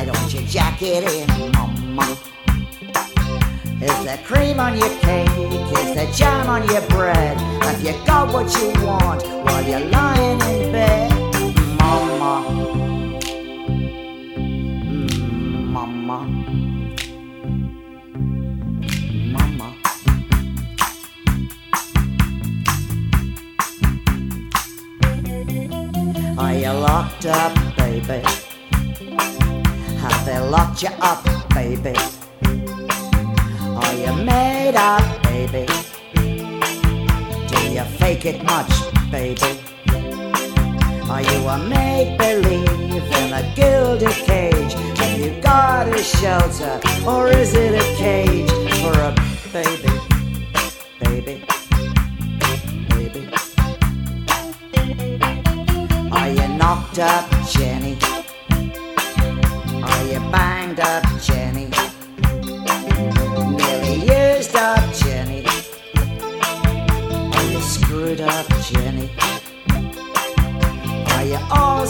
Why don't you jack it in, Mama? Is the cream on your cake? Is the jam on your bread? Have you got what you want while you're lying in bed? Mama. Mm, Mama. Mama. Are you locked up, baby? Locked you up, baby? Are you made up, baby? Do you fake it much, baby? Are you a make believe in a gilded cage? Have you got a shelter or is it a cage for a baby? Baby, baby. Are you knocked up,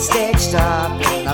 stitched up. In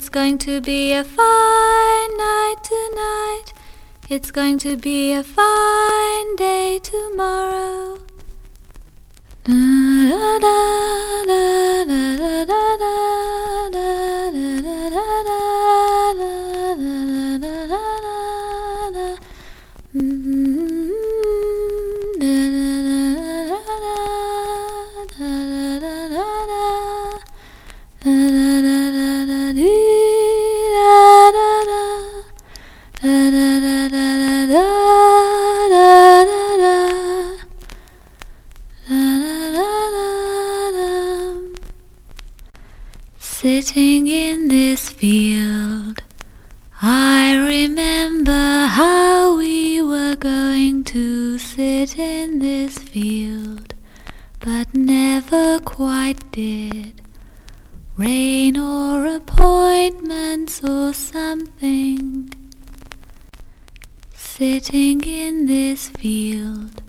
It's going to be a fine night tonight. It's going to be a fine day tomorrow. Da, da, da, Sitting in this field, I remember how we were going to sit in this field, but never quite did. Rain or appointments or something Sitting in this field,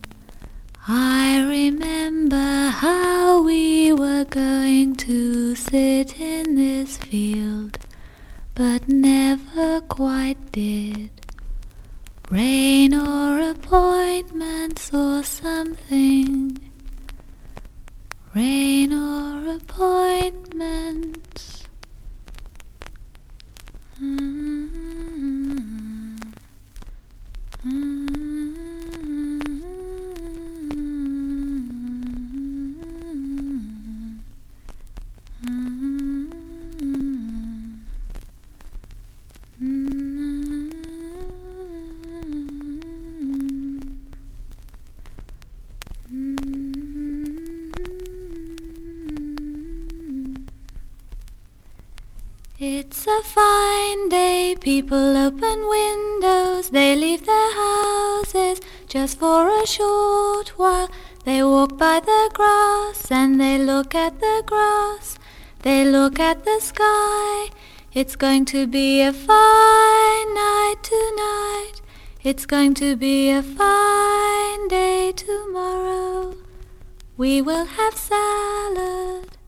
I remember how we were going to sit in this field, but never quite did. Rain or appointments or something. Rain or appointments. It's a fine day, people open windows, they leave their houses just for a short while. They walk by the grass and they look at the grass, they look at the sky. It's going to be a fine night tonight, it's going to be a fine day tomorrow. We will have salad